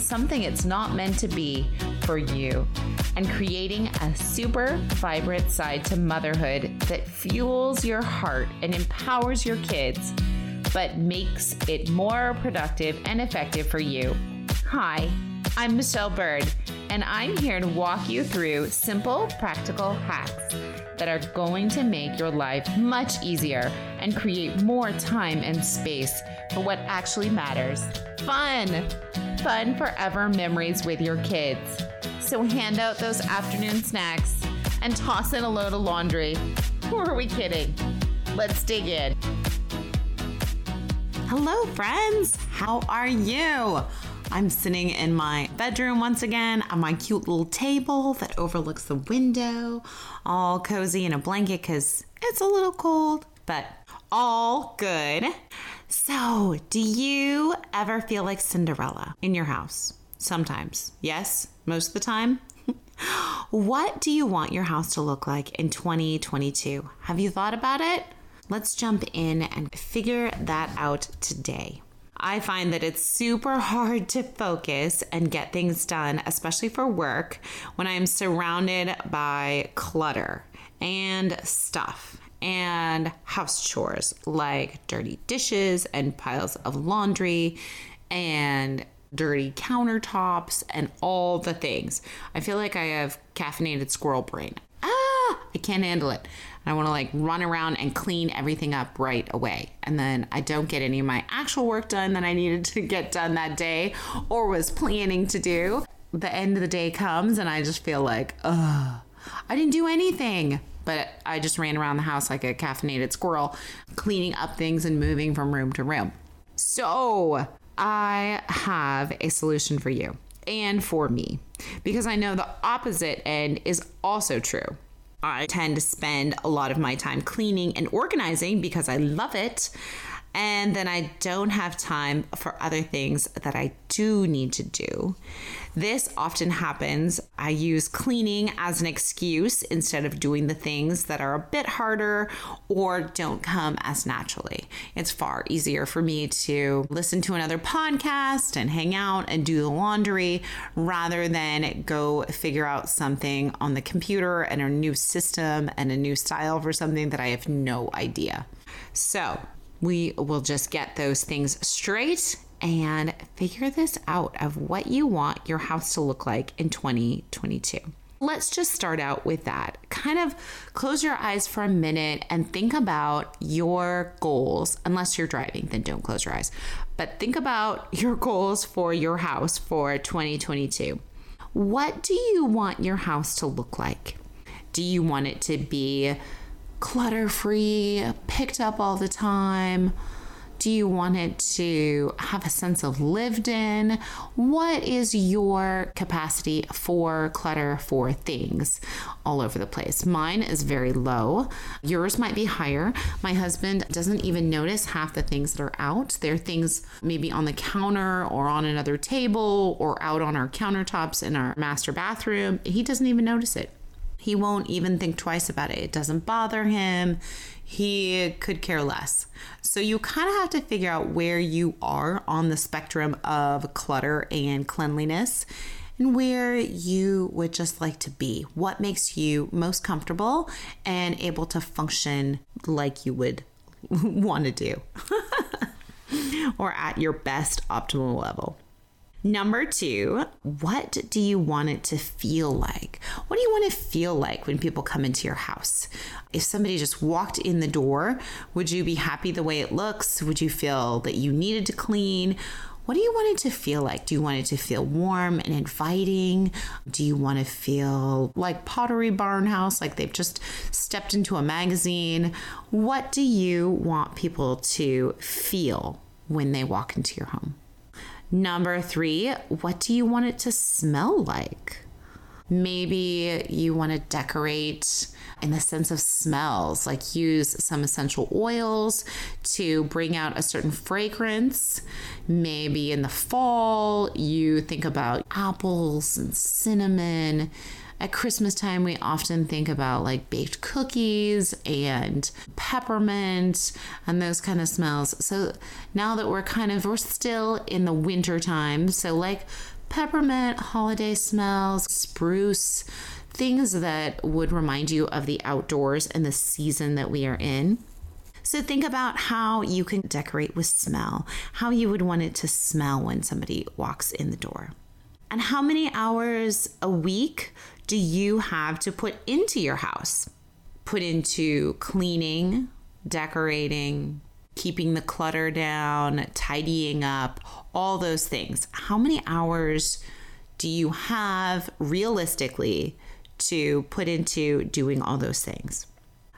something it's not meant to be for you and creating a super vibrant side to motherhood that fuels your heart and empowers your kids, but makes it more productive and effective for you. Hi, I'm Michelle Byrd, and I'm here to walk you through simple, practical hacks that are going to make your life much easier and create more time and space for what actually matters. Fun! Fun forever memories with your kids. So hand out those afternoon snacks and toss in a load of laundry. Who are we kidding? Let's dig in. Hello, friends. How are you? I'm sitting in my bedroom once again on my cute little table that overlooks the window, all cozy in a blanket because it's a little cold, but all good. So, do you ever feel like Cinderella in your house? Sometimes. Yes, most of the time. what do you want your house to look like in 2022? Have you thought about it? Let's jump in and figure that out today. I find that it's super hard to focus and get things done, especially for work, when I'm surrounded by clutter and stuff and house chores like dirty dishes and piles of laundry and dirty countertops and all the things. I feel like I have caffeinated squirrel brain. I can't handle it. I want to like run around and clean everything up right away. And then I don't get any of my actual work done that I needed to get done that day or was planning to do. The end of the day comes and I just feel like, ugh, I didn't do anything. But I just ran around the house like a caffeinated squirrel, cleaning up things and moving from room to room. So I have a solution for you and for me because I know the opposite end is also true. I tend to spend a lot of my time cleaning and organizing because I love it. And then I don't have time for other things that I do need to do. This often happens. I use cleaning as an excuse instead of doing the things that are a bit harder or don't come as naturally. It's far easier for me to listen to another podcast and hang out and do the laundry rather than go figure out something on the computer and a new system and a new style for something that I have no idea. So, we will just get those things straight and figure this out of what you want your house to look like in 2022. Let's just start out with that. Kind of close your eyes for a minute and think about your goals. Unless you're driving, then don't close your eyes. But think about your goals for your house for 2022. What do you want your house to look like? Do you want it to be clutter free, picked up all the time? Do you want it to have a sense of lived in? What is your capacity for clutter for things all over the place? Mine is very low. Yours might be higher. My husband doesn't even notice half the things that are out. There are things maybe on the counter or on another table or out on our countertops in our master bathroom. He doesn't even notice it. He won't even think twice about it. It doesn't bother him. He could care less. So you kind of have to figure out where you are on the spectrum of clutter and cleanliness and where you would just like to be. What makes you most comfortable and able to function like you would want to do or at your best optimal level. Number two, what do you want it to feel like? What do you want to feel like when people come into your house? If somebody just walked in the door, would you be happy the way it looks? Would you feel that you needed to clean? What do you want it to feel like? Do you want it to feel warm and inviting? Do you want to feel like Pottery Barn House, like they've just stepped into a magazine? What do you want people to feel when they walk into your home? Number three, what do you want it to smell like? Maybe you want to decorate in the sense of smells, like use some essential oils to bring out a certain fragrance. Maybe in the fall, you think about apples and cinnamon. At Christmas time, we often think about like baked cookies and peppermint and those kind of smells. So now that we're kind of, we're still in the winter time, so like peppermint, holiday smells, spruce, things that would remind you of the outdoors and the season that we are in. So think about how you can decorate with smell, how you would want it to smell when somebody walks in the door. And how many hours a week do you have to put into your house? Put into cleaning, decorating, keeping the clutter down, tidying up, all those things. How many hours do you have realistically to put into doing all those things.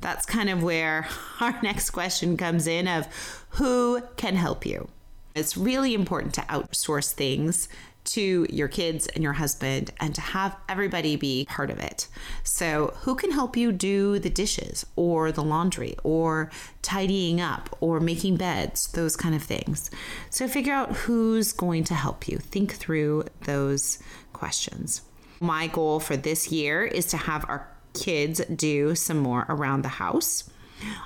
That's kind of where our next question comes in of who can help you. It's really important to outsource things to your kids and your husband and to have everybody be part of it. So, who can help you do the dishes or the laundry or tidying up or making beds, those kind of things? So, figure out who's going to help you. Think through those questions. My goal for this year is to have our kids do some more around the house.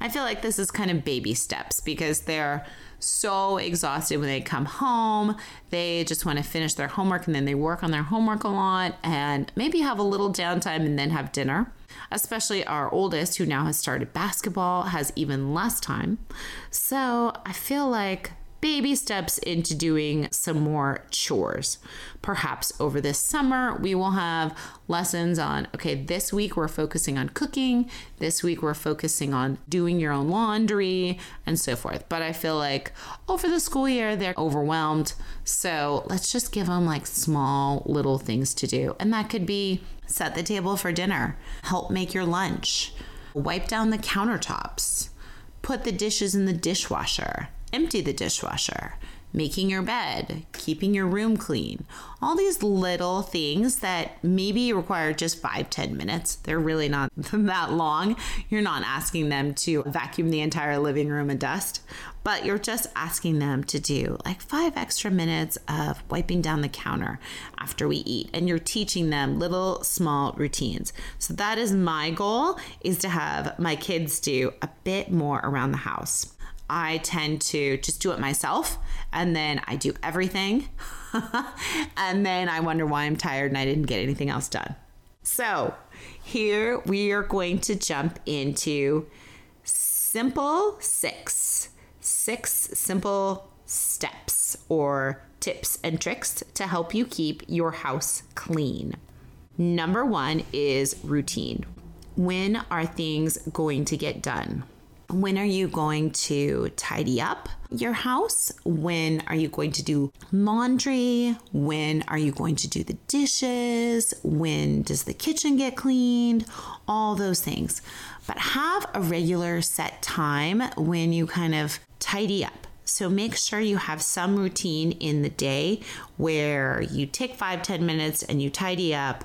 I feel like this is kind of baby steps because they're so exhausted when they come home. They just want to finish their homework and then they work on their homework a lot and maybe have a little downtime and then have dinner. Especially our oldest, who now has started basketball, has even less time. So I feel like baby steps into doing some more chores. Perhaps over this summer, we will have lessons on okay, this week we're focusing on cooking, this week we're focusing on doing your own laundry, and so forth. But I feel like over the school year, they're overwhelmed. So let's just give them like small little things to do. And that could be set the table for dinner, help make your lunch, wipe down the countertops, put the dishes in the dishwasher empty the dishwasher, making your bed, keeping your room clean. All these little things that maybe require just five, ten minutes. They're really not that long. You're not asking them to vacuum the entire living room and dust, but you're just asking them to do like five extra minutes of wiping down the counter after we eat. And you're teaching them little small routines. So that is my goal is to have my kids do a bit more around the house. I tend to just do it myself and then I do everything. and then I wonder why I'm tired and I didn't get anything else done. So, here we are going to jump into simple six. Six simple steps or tips and tricks to help you keep your house clean. Number one is routine. When are things going to get done? When are you going to tidy up your house? When are you going to do laundry? When are you going to do the dishes? When does the kitchen get cleaned? All those things. But have a regular set time when you kind of tidy up. So make sure you have some routine in the day where you take five, 10 minutes and you tidy up,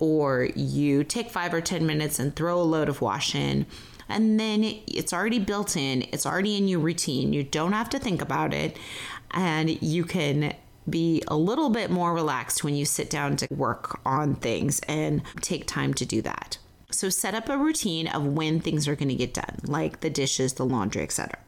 or you take five or 10 minutes and throw a load of wash in and then it's already built in, it's already in your routine. You don't have to think about it, and you can be a little bit more relaxed when you sit down to work on things and take time to do that. So set up a routine of when things are going to get done, like the dishes, the laundry, etc.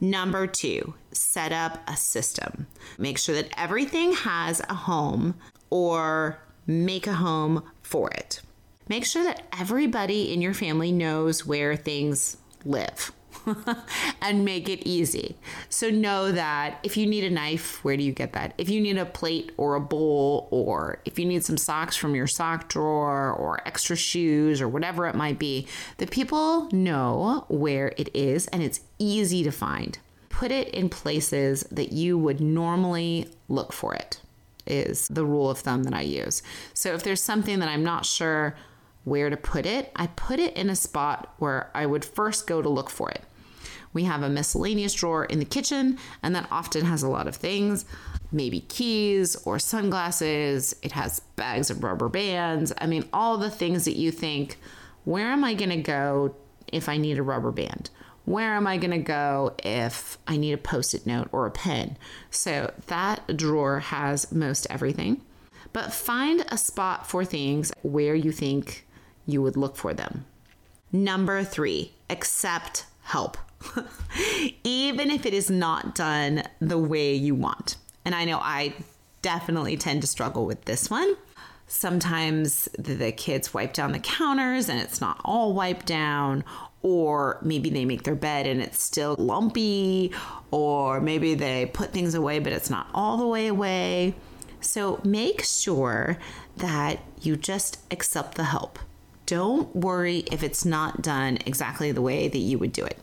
Number 2, set up a system. Make sure that everything has a home or make a home for it make sure that everybody in your family knows where things live. and make it easy. So know that if you need a knife, where do you get that? If you need a plate or a bowl, or if you need some socks from your sock drawer, or extra shoes, or whatever it might be, the people know where it is and it's easy to find. Put it in places that you would normally look for it, is the rule of thumb that I use. So if there's something that I'm not sure, where to put it, I put it in a spot where I would first go to look for it. We have a miscellaneous drawer in the kitchen, and that often has a lot of things. maybe keys or sunglasses. It has bags of rubber bands. I mean, all the things that you think, where am I going to go if I need a rubber band? Where am I going to go if I need a post it note or a pen? So that drawer has most everything. But find a spot for things where you think you would look for them. Number three, accept help. Even if it is not done the way you want. And I know I definitely tend to struggle with this one. Sometimes the kids wipe down the counters and it's not all wiped down, or maybe they make their bed and it's still lumpy, or maybe they put things away but it's not all the way away. So make sure that you just accept the help. Don't worry if it's not done exactly the way that you would do it.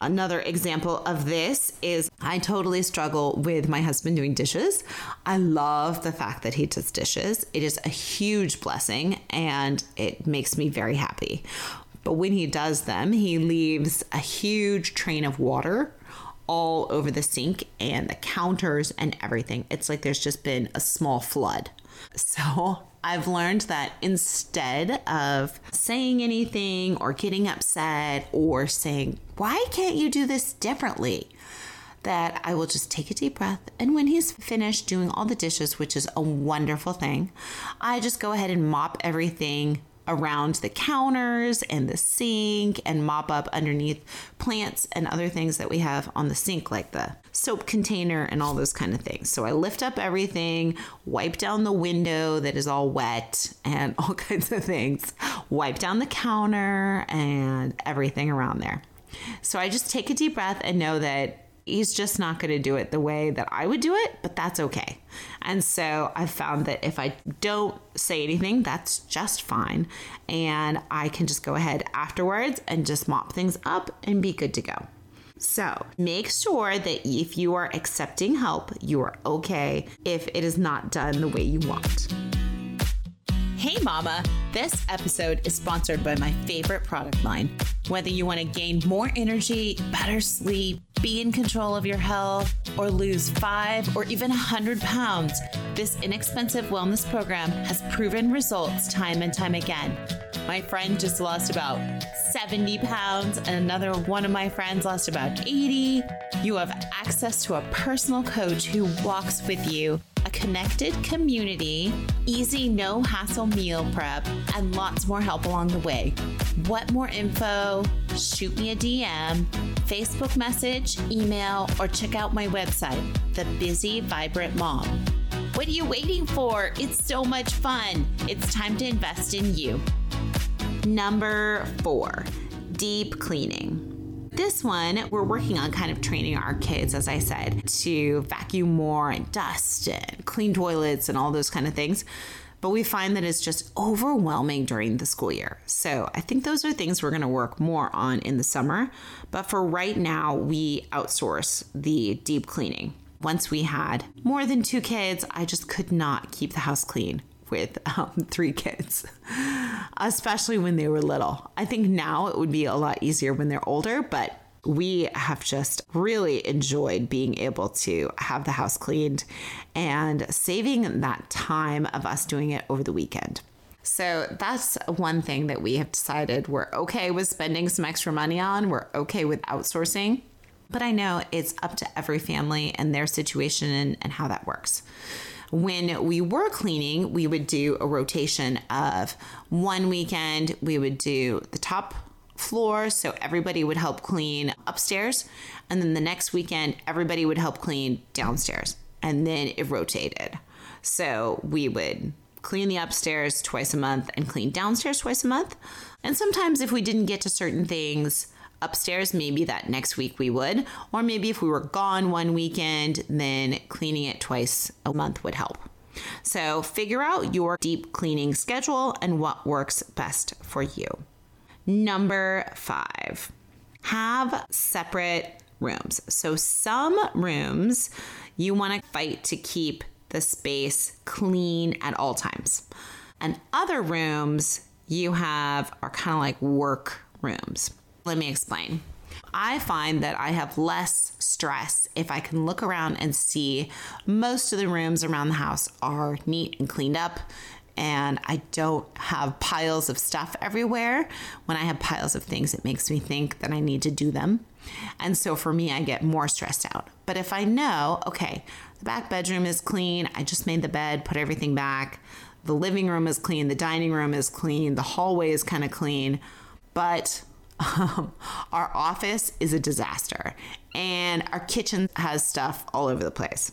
Another example of this is I totally struggle with my husband doing dishes. I love the fact that he does dishes. It is a huge blessing and it makes me very happy. But when he does them, he leaves a huge train of water all over the sink and the counters and everything. It's like there's just been a small flood. So I've learned that instead of saying anything or getting upset or saying, why can't you do this differently? That I will just take a deep breath. And when he's finished doing all the dishes, which is a wonderful thing, I just go ahead and mop everything around the counters and the sink and mop up underneath plants and other things that we have on the sink, like the soap container and all those kind of things. So I lift up everything, wipe down the window that is all wet and all kinds of things, wipe down the counter and everything around there. So I just take a deep breath and know that he's just not going to do it the way that I would do it, but that's okay. And so I've found that if I don't say anything, that's just fine. And I can just go ahead afterwards and just mop things up and be good to go. So make sure that if you are accepting help, you are okay if it is not done the way you want. Hey, Mama! This episode is sponsored by my favorite product line. Whether you want to gain more energy, better sleep, be in control of your health, or lose five or even 100 pounds, this inexpensive wellness program has proven results time and time again. My friend just lost about 70 pounds, and another one of my friends lost about 80. You have access to a personal coach who walks with you a connected community, easy, no hassle meal prep, and lots more help along the way. What more info? Shoot me a DM, Facebook message, email, or check out my website, The Busy Vibrant Mom. What are you waiting for? It's so much fun. It's time to invest in you. Number four, deep cleaning. This one, we're working on kind of training our kids, as I said, to vacuum more and dust and clean toilets and all those kind of things. But we find that it's just overwhelming during the school year. So I think those are things we're going to work more on in the summer. But for right now, we outsource the deep cleaning. Once we had more than two kids, I just could not keep the house clean with um, three kids, especially when they were little. I think now it would be a lot easier when they're older, but we have just really enjoyed being able to have the house cleaned and saving that time of us doing it over the weekend. So that's one thing that we have decided we're okay with spending some extra money on. We're okay with outsourcing. But I know it's up to every family and their situation and, and how that works when we were cleaning, we would do a rotation of one weekend, we would do the top floor, so everybody would help clean upstairs. And then the next weekend, everybody would help clean downstairs. And then it rotated. So we would clean the upstairs twice a month and clean downstairs twice a month. And sometimes, if we didn't get to certain things, upstairs, maybe that next week we would. Or maybe if we were gone one weekend, then cleaning it twice a month would help. So figure out your deep cleaning schedule and what works best for you. Number five, have separate rooms. So some rooms you want to fight to keep the space clean at all times. And other rooms you have are kind of like work rooms. Let me explain. I find that I have less stress if I can look around and see most of the rooms around the house are neat and cleaned up and I don't have piles of stuff everywhere. When I have piles of things, it makes me think that I need to do them. And so for me, I get more stressed out. But if I know, okay, the back bedroom is clean, I just made the bed, put everything back, the living room is clean, the dining room is clean, the hallway is kind of clean, but um, our office is a disaster and our kitchen has stuff all over the place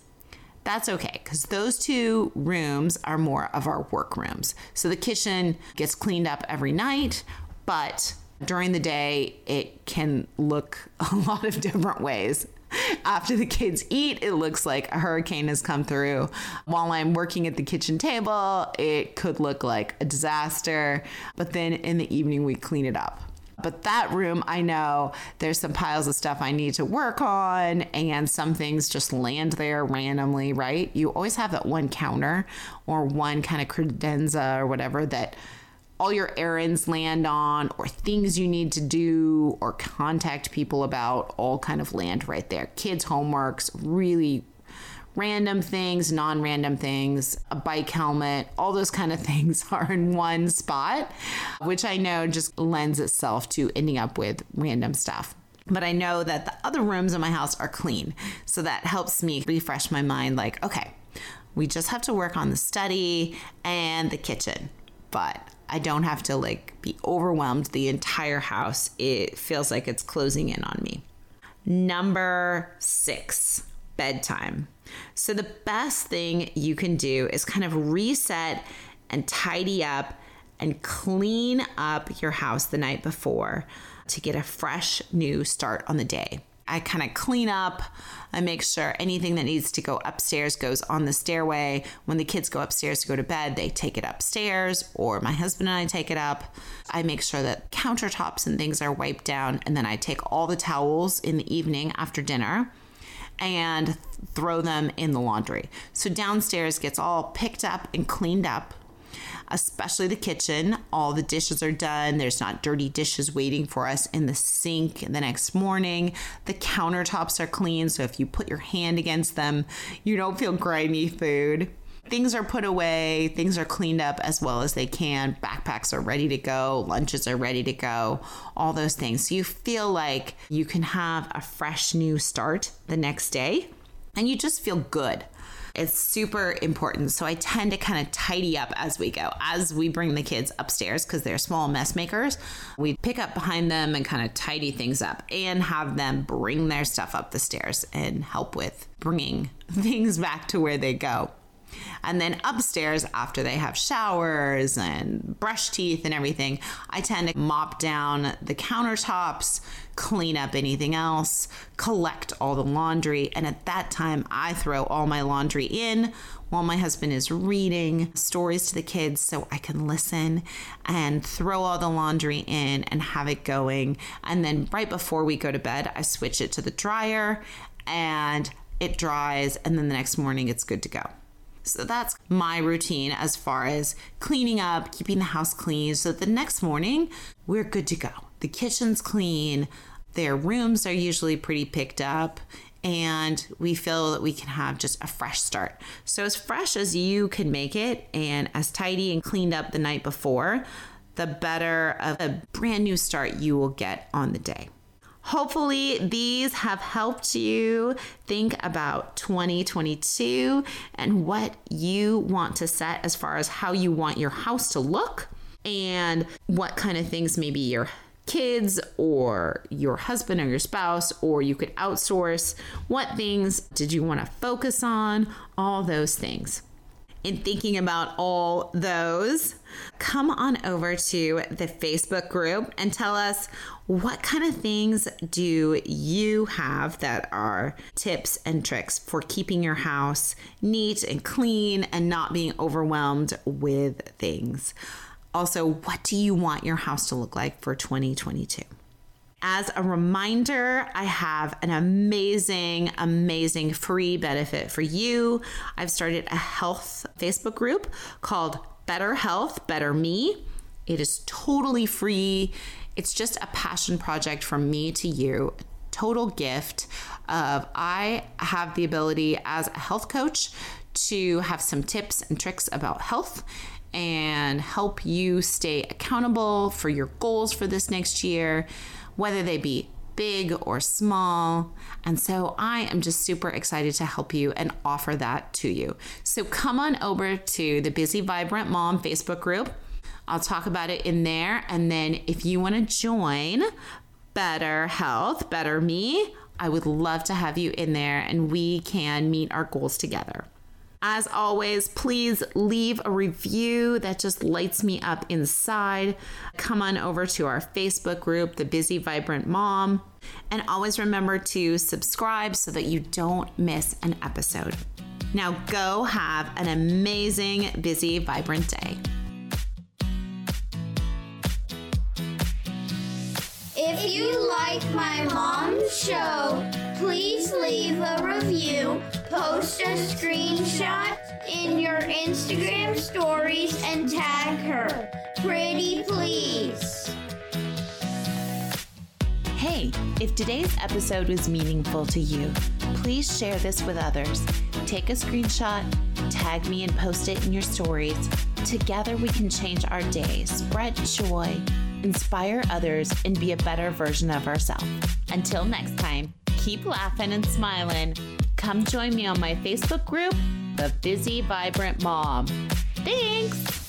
that's okay because those two rooms are more of our work rooms. So the kitchen gets cleaned up every night, but during the day, it can look a lot of different ways. After the kids eat, it looks like a hurricane has come through. While I'm working at the kitchen table, it could look like a disaster. But then in the evening, we clean it up. But that room, I know there's some piles of stuff I need to work on, and some things just land there randomly, right? You always have that one counter or one kind of credenza or whatever that all your errands land on or things you need to do or contact people about all kind of land right there kids homeworks really random things, non random things, a bike helmet, all those kind of things are in one spot, which I know just lends itself to ending up with random stuff. But I know that the other rooms in my house are clean. So that helps me refresh my mind like, okay, we just have to work on the study and the kitchen. But I don't have to like be overwhelmed the entire house. It feels like it's closing in on me. Number six, bedtime. So, the best thing you can do is kind of reset and tidy up and clean up your house the night before to get a fresh new start on the day. I kind of clean up. I make sure anything that needs to go upstairs goes on the stairway. When the kids go upstairs to go to bed, they take it upstairs, or my husband and I take it up. I make sure that countertops and things are wiped down, and then I take all the towels in the evening after dinner and throw them in the laundry. So downstairs gets all picked up and cleaned up, especially the kitchen. All the dishes are done. There's not dirty dishes waiting for us in the sink the next morning. The countertops are clean, so if you put your hand against them, you don't feel grimy food things are put away, things are cleaned up as well as they can, backpacks are ready to go, lunches are ready to go, all those things. So you feel like you can have a fresh new start the next day and you just feel good. It's super important. So I tend to kind of tidy up as we go. As we bring the kids upstairs, because they're small mess makers, we pick up behind them and kind of tidy things up and have them bring their stuff up the stairs and help with bringing things back to where they go. And then upstairs, after they have showers and brush teeth and everything, I tend to mop down the countertops, clean up anything else, collect all the laundry. And at that time, I throw all my laundry in while my husband is reading stories to the kids so I can listen and throw all the laundry in and have it going. And then right before we go to bed, I switch it to the dryer and it dries. And then the next morning, it's good to go. So that's my routine as far as cleaning up, keeping the house clean so the next morning we're good to go. The kitchen's clean, their rooms are usually pretty picked up, and we feel that we can have just a fresh start. So, as fresh as you can make it and as tidy and cleaned up the night before, the better of a brand new start you will get on the day. Hopefully, these have helped you think about 2022 and what you want to set as far as how you want your house to look and what kind of things maybe your kids or your husband or your spouse or you could outsource. What things did you want to focus on? All those things in thinking about all those, come on over to the Facebook group and tell us what kind of things do you have that are tips and tricks for keeping your house neat and clean and not being overwhelmed with things. Also, what do you want your house to look like for 2022? As a reminder, I have an amazing, amazing free benefit for you. I've started a health Facebook group called Better Health, Better Me. It is totally free. It's just a passion project from me to you total gift of I have the ability as a health coach to have some tips and tricks about health and help you stay accountable for your goals for this next year, whether they be big or small. And so I am just super excited to help you and offer that to you. So come on over to the Busy Vibrant Mom Facebook group. I'll talk about it in there. And then if you want to join Better Health, Better Me, I would love to have you in there and we can meet our goals together. As always, please leave a review that just lights me up inside. Come on over to our Facebook group, The Busy Vibrant Mom. And always remember to subscribe so that you don't miss an episode. Now go have an amazing, busy, vibrant day. If you like my mom's show, please leave a review, post a screenshot in your Instagram stories, and tag her. Pretty please. Hey, if today's episode was meaningful to you, please share this with others. Take a screenshot, tag me, and post it in your stories. Together, we can change our day, spread joy, inspire others, and be a better version of ourselves. Until next time, keep laughing and smiling. Come join me on my Facebook group, The Busy Vibrant Mom. Thanks!